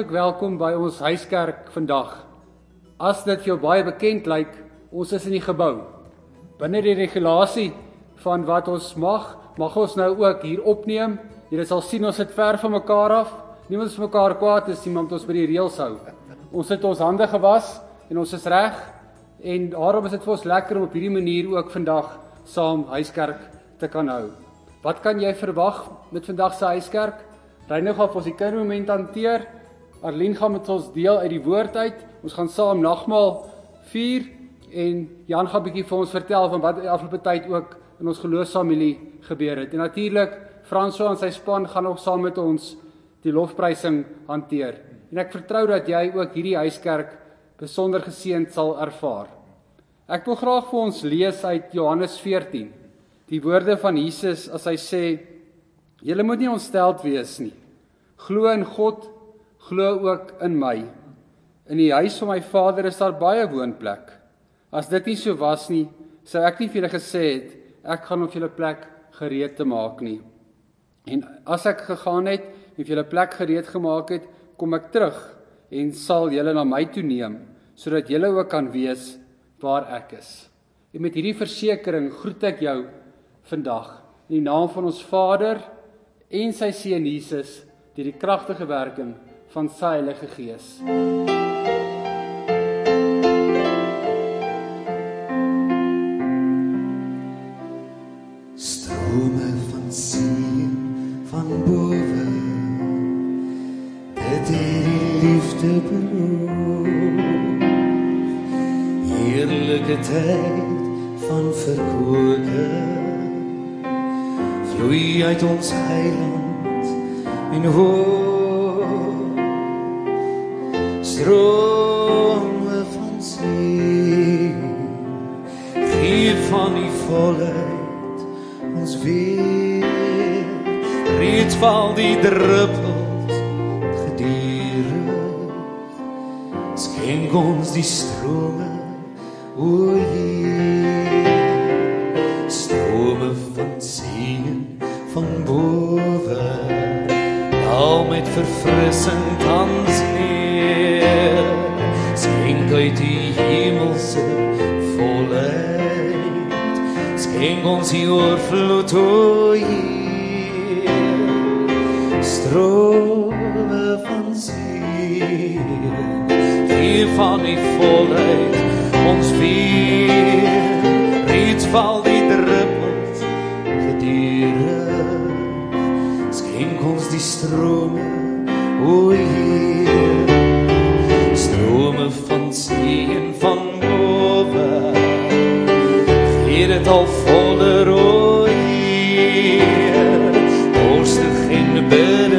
Hartlik welkom by ons huiskerk vandag. As dit vir jou baie bekend lyk, ons is in die gebou. Binne die regulasie van wat ons mag, mag ons nou ook hier opneem. Julle sal sien ons sit ver van mekaar af. Niemand is mekaar kwaad as iemand ons by die reëls hou. Ons het ons hande gewas en ons is reg en daarom is dit vir ons lekker om op hierdie manier ook vandag saam huiskerk te kan hou. Wat kan jy verwag met vandag se huiskerk? Reinig gaan ons die kindermoment hanteer. Arlene gaan met ons deel uit die woord uit. Ons gaan saam nagmaal vier en Jan gaan 'n bietjie vir ons vertel van wat afgelope tyd ook in ons geloofsfamilie gebeur het. En natuurlik François en sy span gaan ook saam met ons die lofprysing hanteer. En ek vertrou dat jy ook hierdie huiskerk besonder geseënd sal ervaar. Ek wil graag vir ons lees uit Johannes 14. Die woorde van Jesus as hy sê: "Julle moet nie ontsteld wees nie. Glo in God glo ook in my. In die huis van my Vader is daar baie woonplek. As dit nie so was nie, sou ek nie vir julle gesê het ek gaan om vir julle plek gereed te maak nie. En as ek gegaan het en vir julle plek gereed gemaak het, kom ek terug en sal julle na my toe neem sodat julle ook kan weet waar ek is. En met hierdie versekering groet ek jou vandag in die naam van ons Vader en sy seun Jesus deur die kragtige werking van sy Heilige Gees. Strome van seën van bowe dit die liefde beloof heerlike tyd van verkoelte vloei uit ons heiland en hoop strome van seën hier van die volheid ons weer reeds val die druppels gedurig skenk ons die strome o Heer. Strome van seën van bowe al met verfrissing ons die oorvloed o strome van seën hier van die volheid ons weer reeds val die druppels gedurig skenk ons die strome o Heer been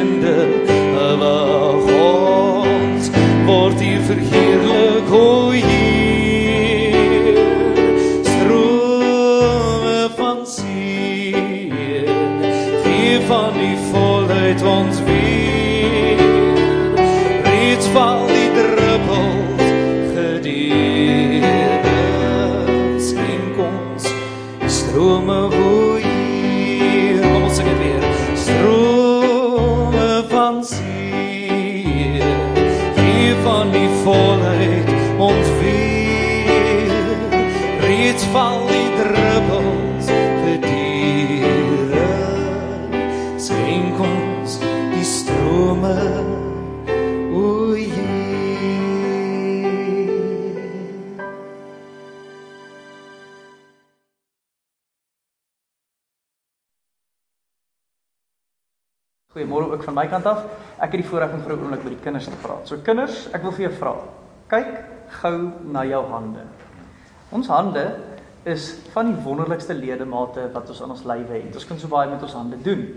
die voorreg om vir 'n oomblik met die kinders te praat. So kinders, ek wil vir jou vra. Kyk gou na jou hande. Ons hande is van die wonderlikste ledemate wat ons aan ons lywe het. Ons kan so baie met ons hande doen.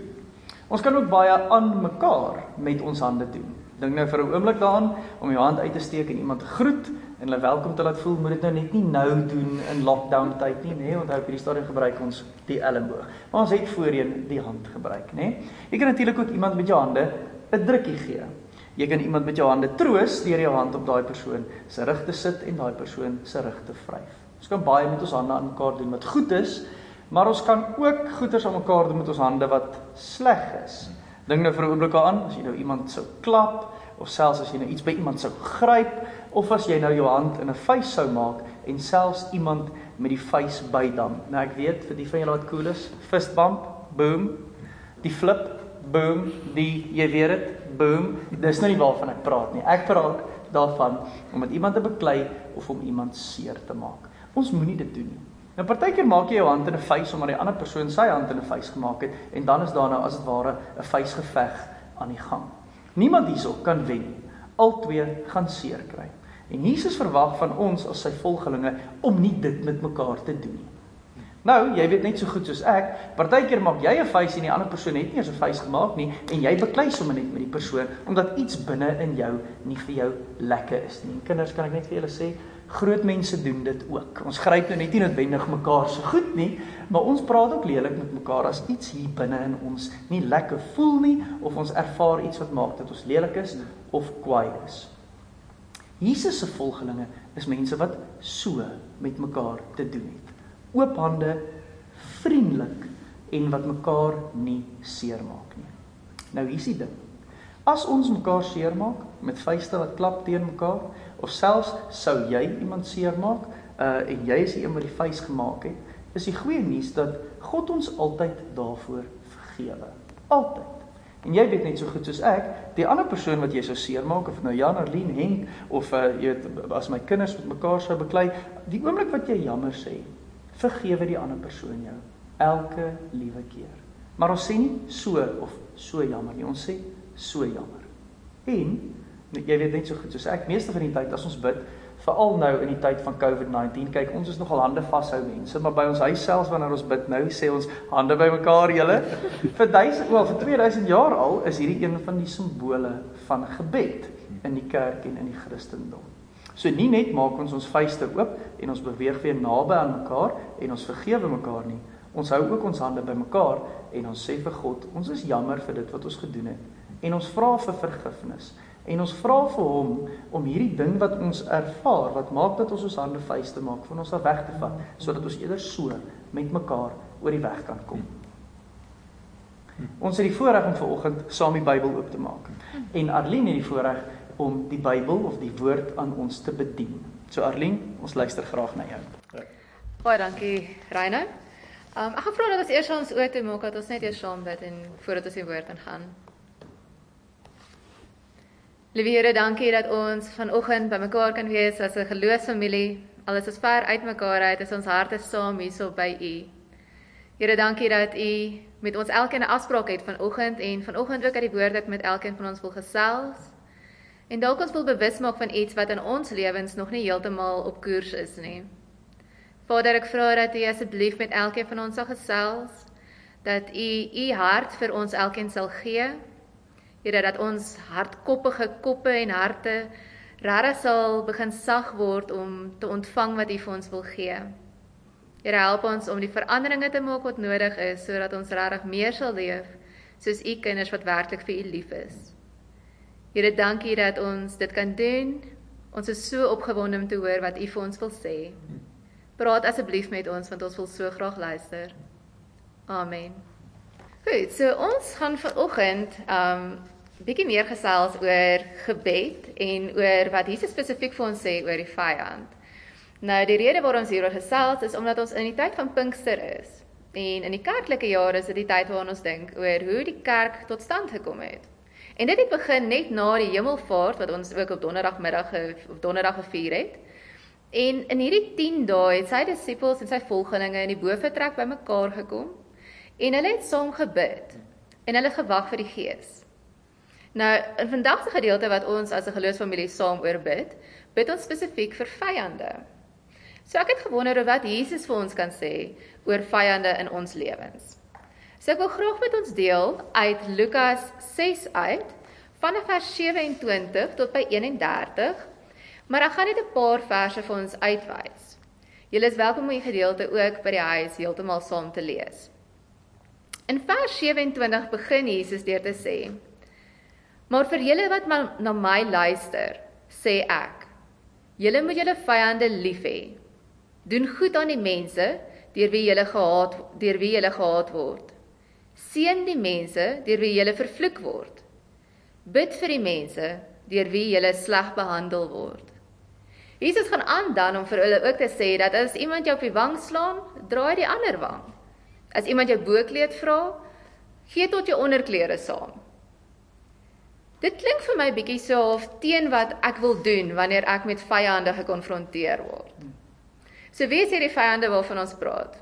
Ons kan ook baie aan mekaar met ons hande doen. Dink nou vir 'n oomblik daaraan om jou hand uit te steek en iemand te groet en hulle welkom te laat voel. Moet dit nou net nie nou doen in lockdown tyd nie, nê? Onthou op hierdie stadium gebruik ons die elmboog. Maar ons het voorheen die hand gebruik, nê? Jy kan natuurlik ook iemand met jou hande 'n drukkie gee. Jy kan iemand met jou hande troos deur jou hand op daai persoon se rug te sit en daai persoon se rug te vryf. Ons kan baie met ons hande aan mekaar doen wat goed is, maar ons kan ook goeders aan mekaar doen met ons hande wat sleg is. Dink nou vir 'n oomblik daaraan, as jy nou iemand sou klap of selfs as jy nou iets by iemand sou gryp of as jy nou jou hand in 'n vuis sou maak en selfs iemand met die vuis bydam. Nou ek weet vir die van julle wat cool is, fist bump, boom, die flip, boom, die jy weet dit, boom. Dis nou nie waarvan ek praat nie. Ek praat daarvan om met iemand te beklei of om iemand seer te maak. Ons moenie dit doen nie. Nou partykeer maak jy jou hand in 'n vuis omdat die ander persoon sy hand in 'n vuis gemaak het en dan is daar nou as dit ware 'n vuisgeveg aan die gang. Niemand hierso kan wen nie. Albei gaan seer kry. En Jesus verwag van ons as sy volgelinge om nie dit met mekaar te doen nie. Nou, jy weet net so goed soos ek, partykeer maak jy 'n vuis en die ander persoon het nie eens 'n vuis gemaak nie en jy beklei sommer net met die persoon omdat iets binne in jou nie vir jou lekker is nie. En kinders, kan ek net vir julle sê, Groot mense doen dit ook. Ons gryp nou net nie noodwendig mekaar so goed nie, maar ons praat ook lelik met mekaar as iets hier binne in ons nie lekker voel nie of ons ervaar iets wat maak dat ons lelik is of kwaai is. Jesus se volgelinge is mense wat so met mekaar te doen het. Oop hande, vriendelik en wat mekaar nie seermaak nie. Nou hier's die ding. As ons mekaar seermaak met vuiste wat klap teen mekaar, of selfs sou jy iemand seermaak uh en jy is die een wat die vuis gemaak het, is die goeie nuus dat God ons altyd daarvoor vergewe. Altyd. En jy weet net so goed soos ek, die ander persoon wat jy sou seermaak of nou Jan Arlene Henk of uh jy weet as my kinders met mekaar sou beklei, die oomblik wat jy jammer sê, vergewe die ander persoon jou elke liewe keer. Maar ons sê nie so of so jammer nie, ons sê so jammer. En Jy weet net so goed soos ek, meeste van die tyd as ons bid, veral nou in die tyd van COVID-19, kyk ons is nogal hande vashou mense, maar by ons huis selfs wanneer ons bid nou, sê ons hande bymekaar julle. vir duisend, wel vir 2000 jaar al is hierdie een van die simbole van gebed in die kerk en in die Christendom. So nie net maak ons ons vuiste oop en ons beweeg weer naby aan mekaar en ons vergewe mekaar nie. Ons hou ook ons hande bymekaar en ons sê vir God, ons is jammer vir dit wat ons gedoen het en ons vra vir vergifnis. En ons vra vir hom om hierdie ding wat ons ervaar, wat maak dat ons ons hande vuiste maak, van ons af weg te vat, sodat ons eerder so met mekaar oor die weg kan kom. Ons het die voorreg om vanoggend saam die Bybel oop te maak. En Arlene het die voorreg om die Bybel of die woord aan ons te bedien. So Arlene, ons luister graag na jou. Baie dankie, Reino. Um, ek gaan vra dat ons eers ons oë toe maak dat ons net eers saam bid en voordat ons die woord ingaan. Liewe Here, dankie dat ons vanoggend bymekaar kan wees as 'n geloofsfamilie. Al is ons ver uit mekaar uit, is ons harte saam hierso by U. Here, dankie dat U met ons elkeen 'n afspraak het vanoggend en vanoggend ook uit die woord ek met elkeen van ons wil gesels. En dalk ons wil bewus maak van iets wat in ons lewens nog nie heeltemal op koers is nie. Vader, ek vra dat U asseblief met elkeen van ons sal gesels, dat U U hart vir ons elkeen sal gee Here dat ons hardkoppige koppe en harte regtig sal begin sag word om te ontvang wat U vir ons wil gee. Here help ons om die veranderinge te maak wat nodig is sodat ons regtig meer sal leef soos U kinders wat werklik vir U lief is. Here dankie dat ons dit kan doen. Ons is so opgewonde om te hoor wat U vir ons wil sê. Praat asseblief met ons want ons wil so graag luister. Amen. Goed, so ons gaan vanoggend um bietjie meer gesels oor gebed en oor wat Jesus spesifiek vir ons sê oor die vyand. Nou die rede waarom ons hieroor gesels is omdat ons in die tyd van Pinkster is. En in die kerklike jare is dit die tyd waarin ons dink oor hoe die kerk tot stand gekom het. En dit het begin net na die hemelvaart wat ons ook op donderdagmiddag of donderdag gevier het. En in hierdie 10 dae het sy disippels en sy volgelinge in die boefretrek bymekaar gekom en hulle het saam gebid en hulle gewag vir die Gees. Nou, in vandag se gedeelte wat ons as 'n geloofsfamilie saam oorbid, bid ons spesifiek vir vyande. So ek het gewonder wat Jesus vir ons kan sê oor vyande in ons lewens. So ek wil graag met ons deel uit Lukas 6 uit vanaf vers 27 tot by 31, maar ek gaan net 'n paar verse vir ons uitwys. Julle is welkom om die gedeelte ook by die huis heeltemal saam te lees. In vers 27 begin Jesus deur te sê: Maar vir julle wat na my luister, sê ek: Julle moet julle vyande lief hê. Doen goed aan die mense deur wie julle gehaat deur wie julle gehaat word. Seën die mense deur wie jy vervloek word. Bid vir die mense deur wie jy sleg behandel word. Jesus gaan aan dan om vir hulle ook te sê dat as iemand jou op die wang slaan, draai die ander wang. As iemand jou boekleed vra, gee tot jou onderklere saam. Dit klink vir my bietjie so of teen wat ek wil doen wanneer ek met vyande gekonfronteer word. So wie is hierdie vyande waarvan ons praat?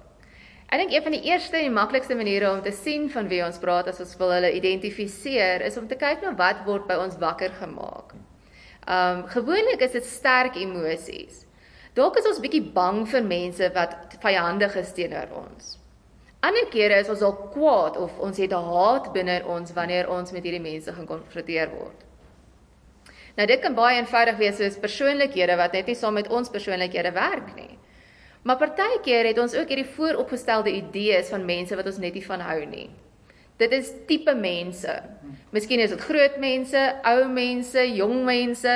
Ek dink een van die eerste en maklikste maniere om te sien van wie ons praat as ons wil hulle identifiseer is om te kyk na wat word by ons wakker gemaak. Um gewoonlik is dit sterk emosies. Dalk is ons bietjie bang vir mense wat vyandig is teenoor ons. Ander kere is ons al kwaad of ons het 'n haat binne ons wanneer ons met hierdie mense gekonfronteer word. Nou dit kan baie eenvoudig wees soos persoonlikhede wat net nie saam met ons persoonlikhede werk nie. Maar partykeer het ons ook hierdie vooropgestelde idees van mense wat ons net nie van hou nie. Dit is tipe mense. Miskien is dit groot mense, ou mense, jong mense,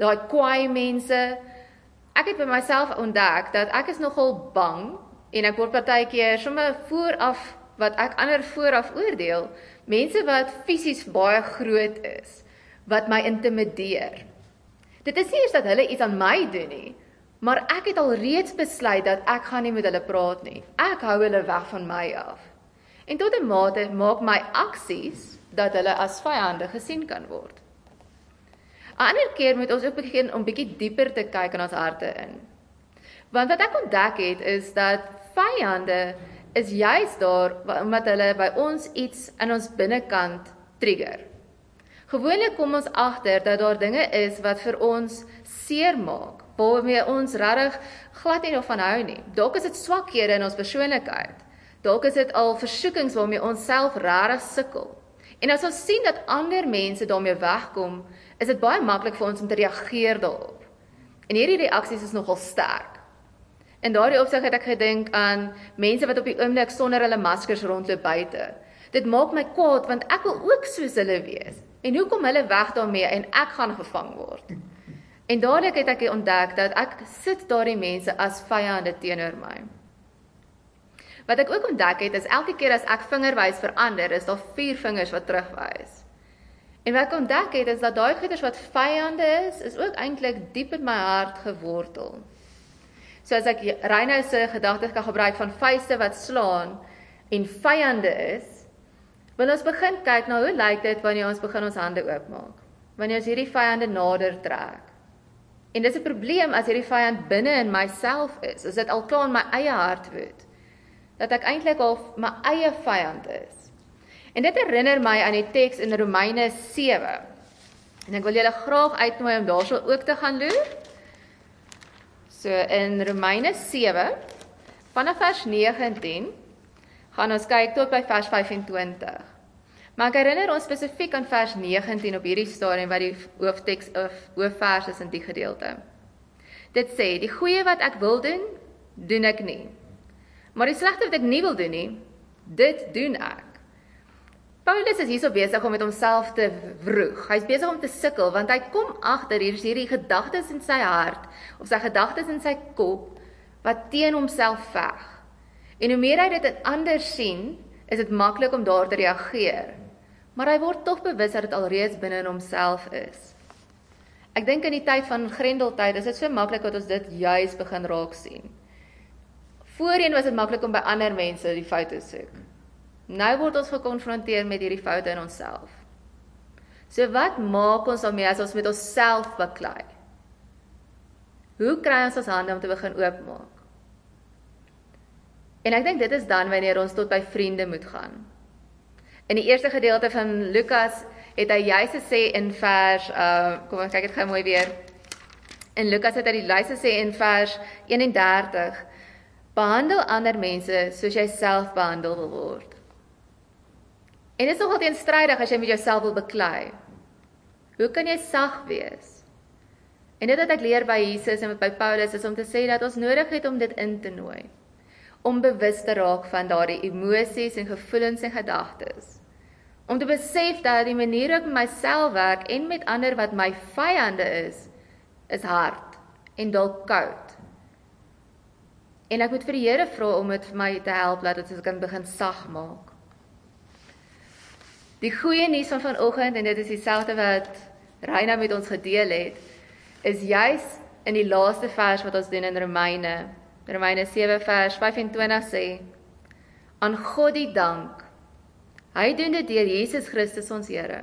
daai kwaai mense. Ek het by myself ontdek dat ek is nogal bang en ek word partykeer sommer vooraf wat ek ander vooraf oordeel, mense wat fisies baie groot is, wat my intimideer. Dit is nie eers dat hulle iets aan my doen nie, maar ek het al reeds besluit dat ek gaan nie met hulle praat nie. Ek hou hulle weg van my af. En tot 'n mate maak my aksies dat hulle as vyande gesien kan word. 'n Ander keer moet ons ook begin om bietjie dieper te kyk in ons harte in. Want wat ek ontdek het is dat vyande is juis daar omdat hulle by ons iets in ons binnekant trigger. Gewoonlik kom ons agter dat daar dinge is wat vir ons seermaak, waarmee ons regtig glad nie van hou nie. Dalk is dit swakhede in ons persoonlikheid. Dalk is dit al versoekings waarmee ons self regtig sukkel. En as ons sien dat ander mense daarmee wegkom, is dit baie maklik vir ons om te reageer daarop. En hierdie reaksies is nogal sterk. In daardie opsig het ek gedink aan mense wat op die oomblik sonder hulle maskers rondloop buite. Dit maak my kwaad want ek wil ook soos hulle wees. En hoe kom hulle weg daarmee en ek gaan gevang word? En dadelik het ek ontdek dat ek sit daardie mense as vyande teenoor my. Wat ek ook ontdek het is elke keer as ek vingerwys verander, is daar vier vingers wat terugwys. En wat ek ontdek het is dat daai goeters wat vyande is, is ook eintlik diep in my hart gewortel. So as ek Reynou se gedagtes kan gebruik van vuiste wat slaan en vyande is, wil ons begin kyk na hoe lyk dit wanneer ons begin ons hande oopmaak. Wanneer ons hierdie vyande nader trek. En dis 'n probleem as hierdie vyand binne in myself is, as dit al klaar in my eie hart woed. Dat ek eintlik al my eie vyand is. En dit herinner my aan die teks in Romeine 7. En ek wil julle graag uitnooi om daarso ook te gaan loer. So in Romeine 7 vanaf vers 19 gaan ons kyk tot by vers 25. Maar ek herinner ons spesifiek aan vers 19 op hierdie stadium wat die hoofteks of hoofvers is in die gedeelte. Dit sê: "Die goeie wat ek wil doen, doen ek nie. Maar die slegte wat ek nie wil doen nie, dit doen ek." Paulus is hierso besig om met homself te wroeg. Hy's besig om te sukkel want hy kom agter hier is hierdie gedagtes in sy hart of sy gedagtes in sy kop wat teen homself veg. En hoe meer hy dit in ander sien, is dit maklik om daar te reageer. Maar hy word tog bewus dat dit alreeds binne in homself is. Ek dink in die tyd van Grendeltyd is dit so maklik dat ons dit juis begin raak sien. Voorheen was dit maklik om by ander mense die foute soek. Nou word ons gekonfronteer met hierdie foute in onsself. So wat maak ons daarmee as ons met onsself beklei? Hoe kry ons ons hande om te begin oopmaak? En ek dink dit is dan wanneer ons tot by vriende moet gaan. In die eerste gedeelte van Lukas het hy juis gesê in vers uh kom ons kyk dit gou mooi weer. In Lukas het hy die lyse sê in vers 31 behandel ander mense soos jy self behandel wil word. En dit is nogal teenstrydig as jy met jouself wil beklei. Hoe kan jy sag wees? En dit wat ek leer by Jesus en by Paulus is om te sê dat ons nodig het om dit in te nooi. Om bewus te raak van daardie emosies en gevoelens en gedagtes. Om te besef dat die manier hoe ek myself werk en met ander wat my vyande is, is hard en dalk koud. En ek moet vir die Here vra om dit vir my te help dat dit kan begin sag maak. Die goeie nuus van vanoggend en dit is dieselfde wat Reina met ons gedeel het, is juis in die laaste vers wat ons doen in Romeine. Romeine 7 vers 25 sê: Aan God die dank. Hy doen dit deur Jesus Christus ons Here.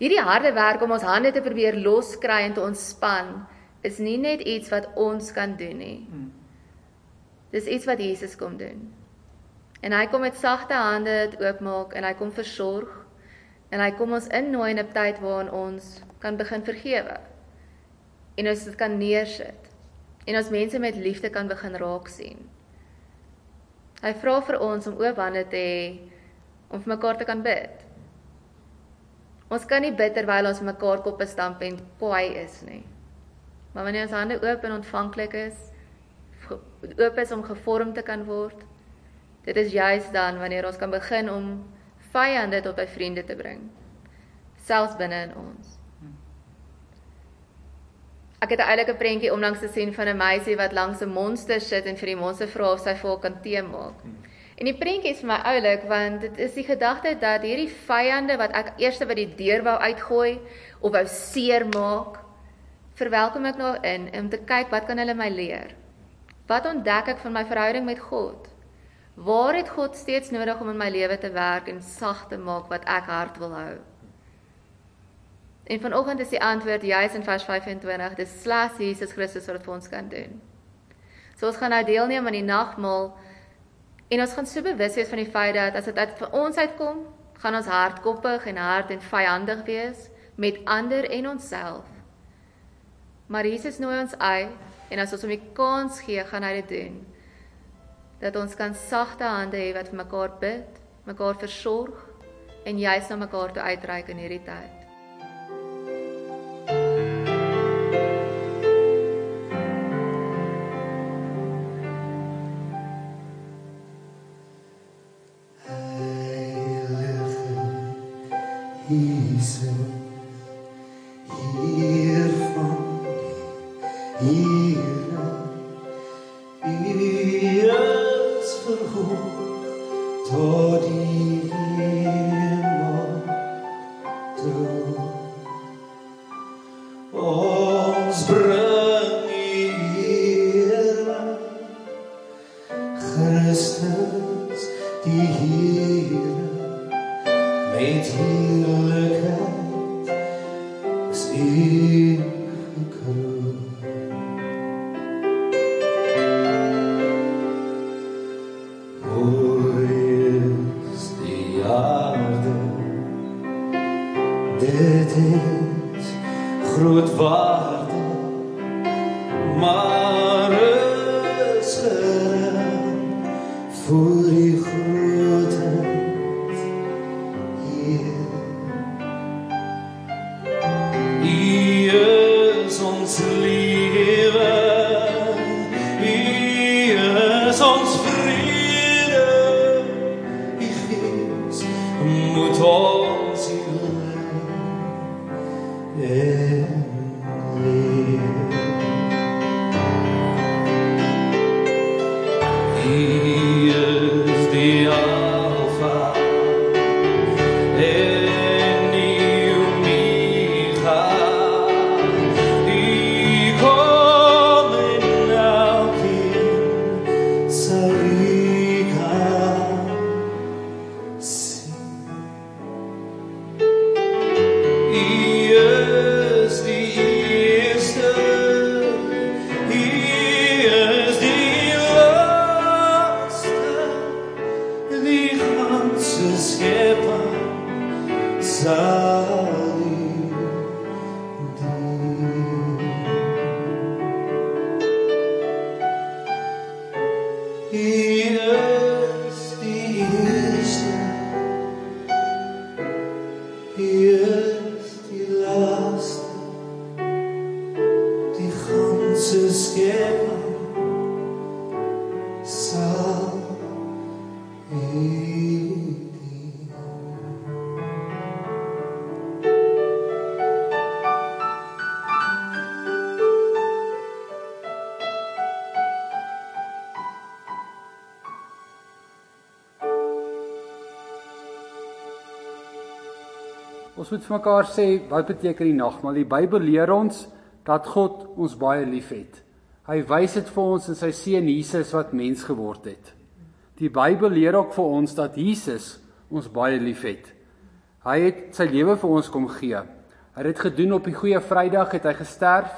Hierdie harde werk om ons hande te probeer loskry en te ontspan is nie net iets wat ons kan doen nie. Dis iets wat Jesus kom doen. En hy kom met sagte hande dit oopmaak en hy kom versorg en hy kom ons innooi in 'n tyd waarin ons kan begin vergewe. En ons dit kan neersit. En ons mense met liefde kan begin raak sien. Hy vra vir ons om oop hande te hê om vir mekaar te kan bid. Ons kan nie bid terwyl ons mekaar koppe stamp en kwaai is nie. Maar wanneer ons hande oop en ontvanklik is, oop is om gevorm te kan word, dit is juis dan wanneer ons kan begin om vyande tot by vriende te bring, selfs binne in ons. Ek het 'n eilike prentjie onlangs gesien van 'n meisie wat langs 'n monster sit en vir die monster vra of sy vir haar kan tee maak. En die prentjie is vir my oulik want dit is die gedagte dat hierdie vyande wat ek eers by die deur wou uitgooi of wou seermaak, verwelkom ek nou in om te kyk wat kan hulle my leer? Wat ontdek ek van my verhouding met God? Waar het God steeds nodig om in my lewe te werk en sag te maak wat ek hard wil hou? En vanoggend is die antwoord juis in vers 25, dis slegs Jesus Christus wat dit vir ons kan doen. So ons gaan nou deelneem aan die nagmaal en ons gaan so bewus wees van die feit dat as dit uit vir ons uitkom, gaan ons hardkoppig en hard en vyandig wees met ander en onsself. Maar Jesus nooi ons uit en as ons hom die kans gee, gaan hy dit doen. Dat ons kan sagte hande hê wat vir mekaar bid, mekaar versorg en juis na mekaar toe uitreik in hierdie tyd. Groot Ons moet vir mekaar sê wat beteken die nagmaal? Die Bybel leer ons dat God ons baie liefhet. Hy wys dit vir ons in sy seun Jesus wat mens geword het. Die Bybel leer ook vir ons dat Jesus ons baie liefhet. Hy het sy lewe vir ons kom gee. Hy het dit gedoen op die goeie Vrydag het hy gesterf.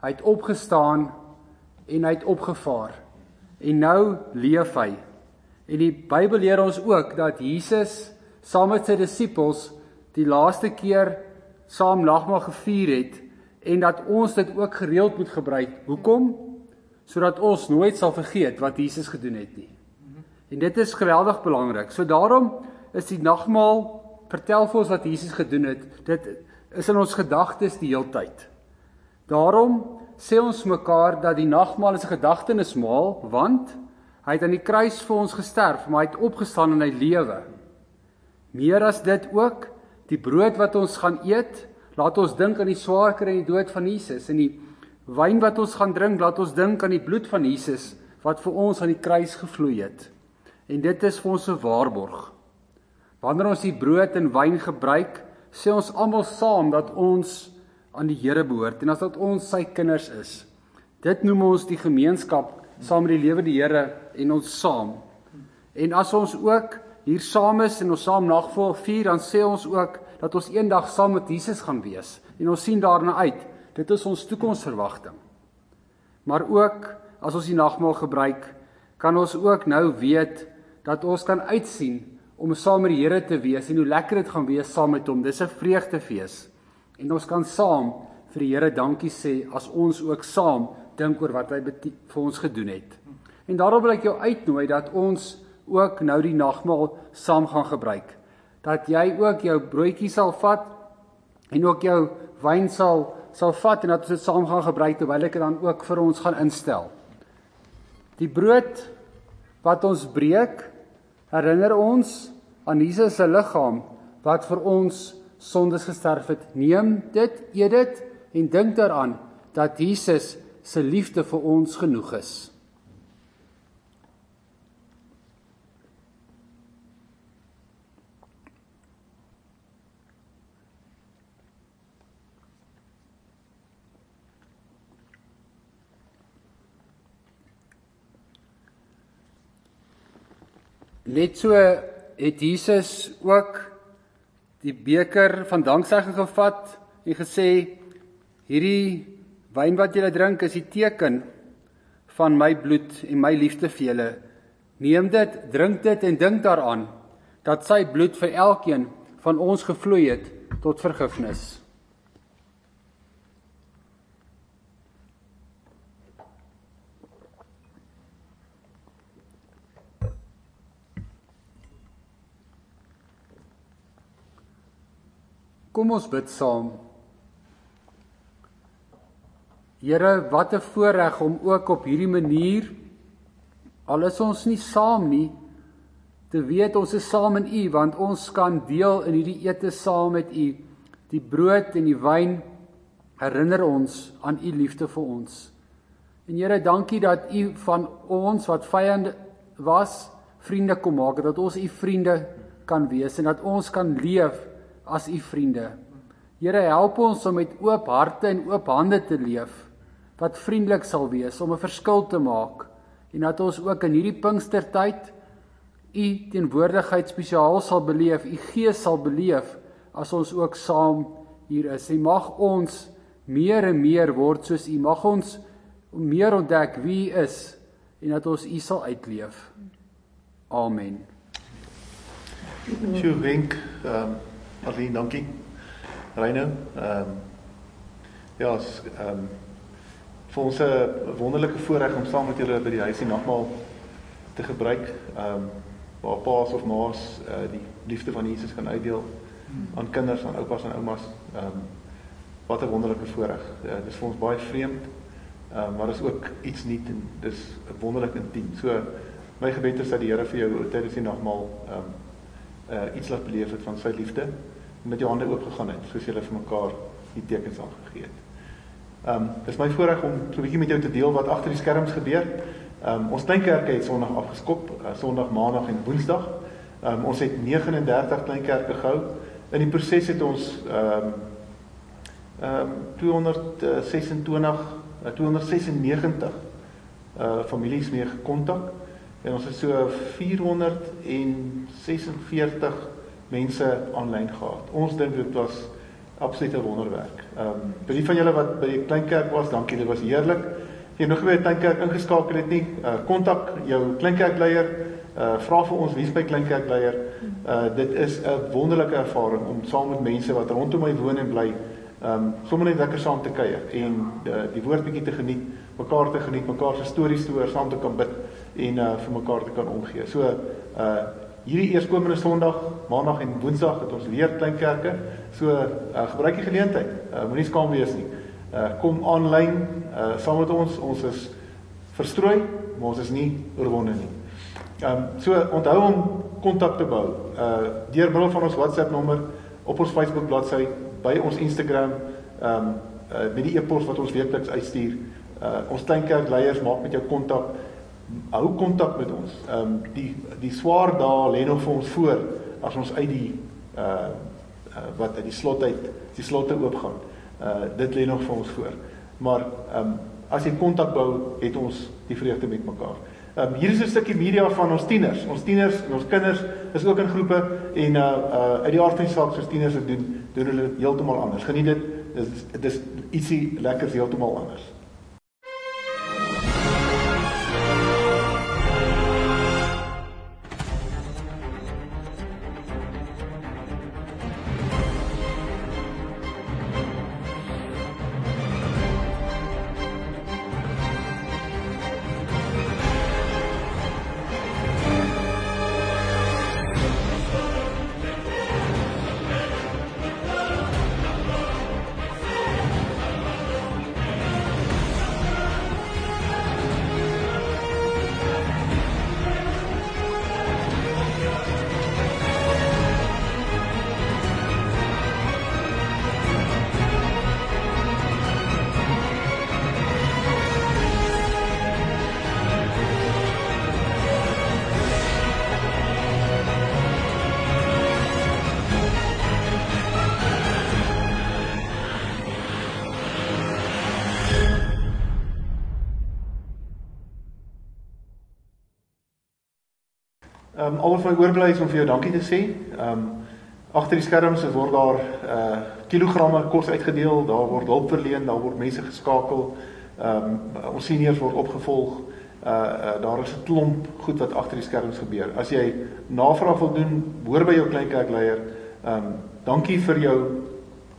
Hy het opgestaan en hy het opgevaar. En nou leef hy. En die Bybel leer ons ook dat Jesus saam met sy disippels die laaste keer saam nagmaal gevier het en dat ons dit ook gereeld moet gebruik. Hoekom? Sodat ons nooit sal vergeet wat Jesus gedoen het nie. En dit is geweldig belangrik. So daarom is die nagmaal vertel vir ons wat Jesus gedoen het. Dit is in ons gedagtes die heeltyd. Daarom sê ons mekaar dat die nagmaal 'n gedagtenismaal want hy het aan die kruis vir ons gesterf, maar hy het opgestaan en hy lewe. Meer as dit ook, die brood wat ons gaan eet, laat ons dink aan die swaar kry en die dood van Jesus en die wyn wat ons gaan drink, laat ons dink aan die bloed van Jesus wat vir ons aan die kruis gevloei het. En dit is vir ons 'n waarborg. Wanneer ons die brood en wyn gebruik, sê ons almal saam dat ons aan die Here behoort en as dat ons sy kinders is. Dit noem ons die gemeenskap saam met die lewende Here en ons saam. En as ons ook hier saam is en ons saam nagvoel vier, dan sê ons ook dat ons eendag saam met Jesus gaan wees en ons sien daarna uit. Dit is ons toekomsverwagting. Maar ook as ons die nagmaal gebruik, kan ons ook nou weet dat ons kan uitsien om saam met die Here te wees en hoe lekker dit gaan wees saam met hom. Dis 'n vreugdefees. En ons kan saam vir die Here dankie sê as ons ook saam dink oor wat hy vir ons gedoen het. En daarom wil ek jou uitnooi dat ons ook nou die nagmaal saam gaan gebruik. Dat jy ook jou broodjie sal vat en ook jou wyn sal sal vat en dat ons dit saam gaan gebruik terwyl ek dit dan ook vir ons gaan instel. Die brood wat ons breek herinner ons aan Jesus se liggaam wat vir ons sondes gesterf het. Neem dit, eet dit en dink daaraan dat Jesus se liefde vir ons genoeg is. Net so het Jesus ook die beker van danksegging gevat en gesê hierdie wyn wat julle drink is die teken van my bloed en my liefde vir julle. Neem dit, drink dit en dink daaraan dat sy bloed vir elkeen van ons gevloei het tot vergifnis. Kom ons bid saam. Here, wat 'n voorreg om ook op hierdie manier al is ons nie saam nie, te weet ons is saam in U want ons kan deel in hierdie ete saam met U. Die brood en die wyn herinner ons aan U liefde vir ons. En Here, dankie dat U van ons wat vyande was, vriende kom maak, dat ons U vriende kan wees en dat ons kan leef as u vriende. Here help ons om met oop harte en oop hande te leef wat vriendelik sal wees om 'n verskil te maak en dat ons ook in hierdie Pinkstertyd u teenwoordigheid spesiaal sal beleef, u gees sal beleef as ons ook saam hier is. En mag ons meer en meer word soos u. Mag ons meer ontdek wie u is en dat ons u sal uitleef. Amen. Sjoe, wenk, ehm um, Arlene, dankie. Reino, ehm um, ja, ehm um, vir ons 'n wonderlike voorreg om saam met julle by die huisie nagmaal te gebruik. Ehm um, waar paas of maas uh, die liefde van Jesus kan uitdeel aan kinders, aan oupas en oumas. Ehm um, wat 'n wonderlike voorreg. Uh, dit is vir ons baie vreemd. Ehm um, maar is ook iets nuut en dis wonderlik intiem. So my gebed is dat die Here vir jou tydens die nagmaal ehm um, uh iets laat beleef het van sy liefde met jou hande oop gegaan het soos julle vir mekaar die tekens aangegee het. Ehm um, dis my voorreg om 'n bietjie met jou te deel wat agter die skerms gebeur. Ehm um, ons kleinkerke het Sondag afgeskop, uh, Sondag, Maandag en Woensdag. Ehm um, ons het 39 kleinkerke gehou in die proses het ons ehm um, ehm um, 226 uh, 296 uh families mee gekontak en ons het so 446 mense aanlyn gehad. Ons dink dit was absolute wonderwerk. Ehm um, vir die van julle wat by die kleinkerk was, dankie, dit was heerlik. Jy nog by die kleinkerk ingeskakel het nie, uh kontak jou kleinkerkleier, uh vra vir ons wie's by kleinkerkleier. Uh dit is 'n wonderlike ervaring om saam met mense wat rondom my woon en bly, ehm um, sommer net lekker saam te kuier en uh, die woord bietjie te geniet, mekaar te geniet, mekaar se stories te hoor, saam te kan bid en uh vir mekaar te kan omgee. So uh hierdie eerskomende Sondag, Maandag en Woensdag het ons weer kleinkerke. So uh, gebruik die geleentheid. Uh, Moenie skaam wees nie. Uh, kom aanlyn uh, saam met ons. Ons is verstrooi, maar ons is nie oorwonde nie. Ehm um, so onthou om kontak te bou. Uh deur middel van ons WhatsApp nommer op ons Facebook bladsy, by ons Instagram, ehm um, uh, met die e-pos wat ons weekliks uitstuur. Uh ons kleinkerkleiers maak met jou kontak hou kontak met ons. Ehm um, die die swaar dae lê nog vir ons voor as ons uit die uh, uh wat uit die slot uit die slotte oopgaan. Uh dit lê nog vir ons voor. Maar ehm um, as jy kontak bou, het ons die vreugde met mekaar. Ehm um, hier is 'n stukkie media van ons tieners. Ons tieners en ons kinders is ook in groepe en uh uh uit die aard van die saak soos tieners dit doen, doen hulle heeltemal anders. Geniet dit. Dit is ietsie lekkers heeltemal anders. Ehm um, al wat my oorbly is om vir jou dankie te sê. Ehm um, agter die skerms word daar uh kilogramme kos uitgedeel, daar word hulp verleen, daar word mense geskakel. Ehm um, ons seniors word opgevolg. Uh, uh daar is 'n klomp goed wat agter die skerms gebeur. As jy navraag wil doen, hoor by jou kleinkerkleier. Ehm um, dankie vir jou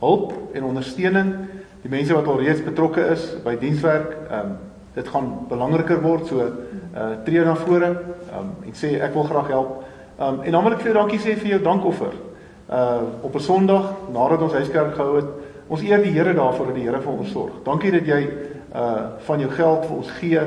hulp en ondersteuning. Die mense wat al reeds betrokke is by dienswerk, ehm um, dit gaan belangriker word. So uh tree na vore um, en sê ek wil graag help. Um en dan wil ek vir jou dankie sê vir jou dankoffer. Uh op 'n Sondag nadat ons huiskerk gehou het, ons eer die Here daarvoor dat die Here vir ons sorg. Dankie dat jy uh van jou geld vir ons gee.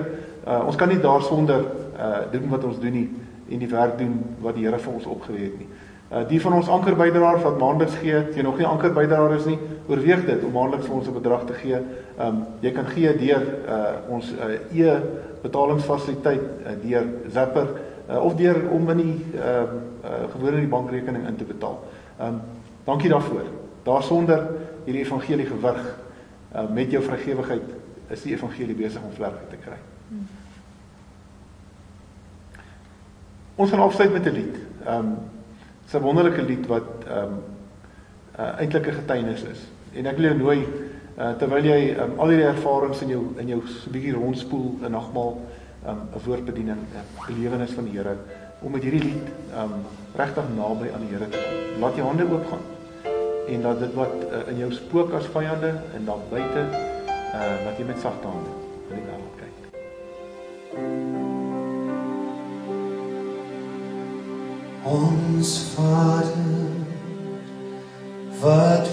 Uh ons kan nie daarsonder uh doen wat ons doen nie en die werk doen wat die Here vir ons opgelê het nie. Uh die van ons anker bydraer wat maandeliks gee, as jy nog nie anker bydraer is nie, oorweeg dit om maandeliks vir ons 'n bedrag te gee. Um jy kan gee deur uh ons uh, e betalingsfasiliteit uh, deur Zapper uh, of deur om in die uh uh gewone die bankrekening in te betaal. Um dankie daarvoor. Daarsonder hierdie evangelie gewig uh met jou vrygewigheid is die evangelie besig om vlerk te kry. Hmm. Ons gaan afsluit met 'n lied. Um 'n wonderlike lied wat ehm um, uh, eintlik 'n getuienis is. En ek wil jou nooi uh, terwyl jy um, al hierdie ervarings in jou in jou so bietjie rondspoel in nagmaal ehm, 'n um, woordbediening, 'n belewenis van die Here om met hierdie lied ehm um, regtig naby aan die Here te kom. Laat jou hande oop gaan en laat dit wat uh, in jou spook as vyande en dan buite uh laat jy met sagte hande in die wêreld kyk. Ons Vader wat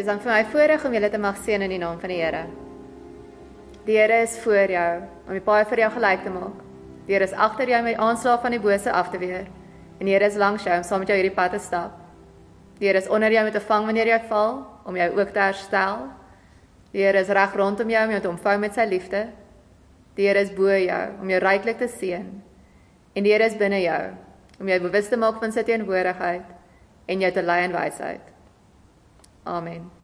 Dis dan vir my voorreg om julle te mag seën in die naam van die Here. Die Here is voor jou om die paai vir jou gelyk te maak. Die Here is agter jou om die aanslag van die bose af te weer. En die Here is langs jou om saam met jou hierdie pad te stap. Die Here is onder jou om te vang wanneer jy val, om jou ook te herstel. Die Here is reg rondom jou om jou te omvou met sy liefde. Die Here is bo jou om jou ryklik te seën. En die Here is binne jou om jou bewus te maak van sy teenwoordigheid en jou te lei in wysheid. Amen.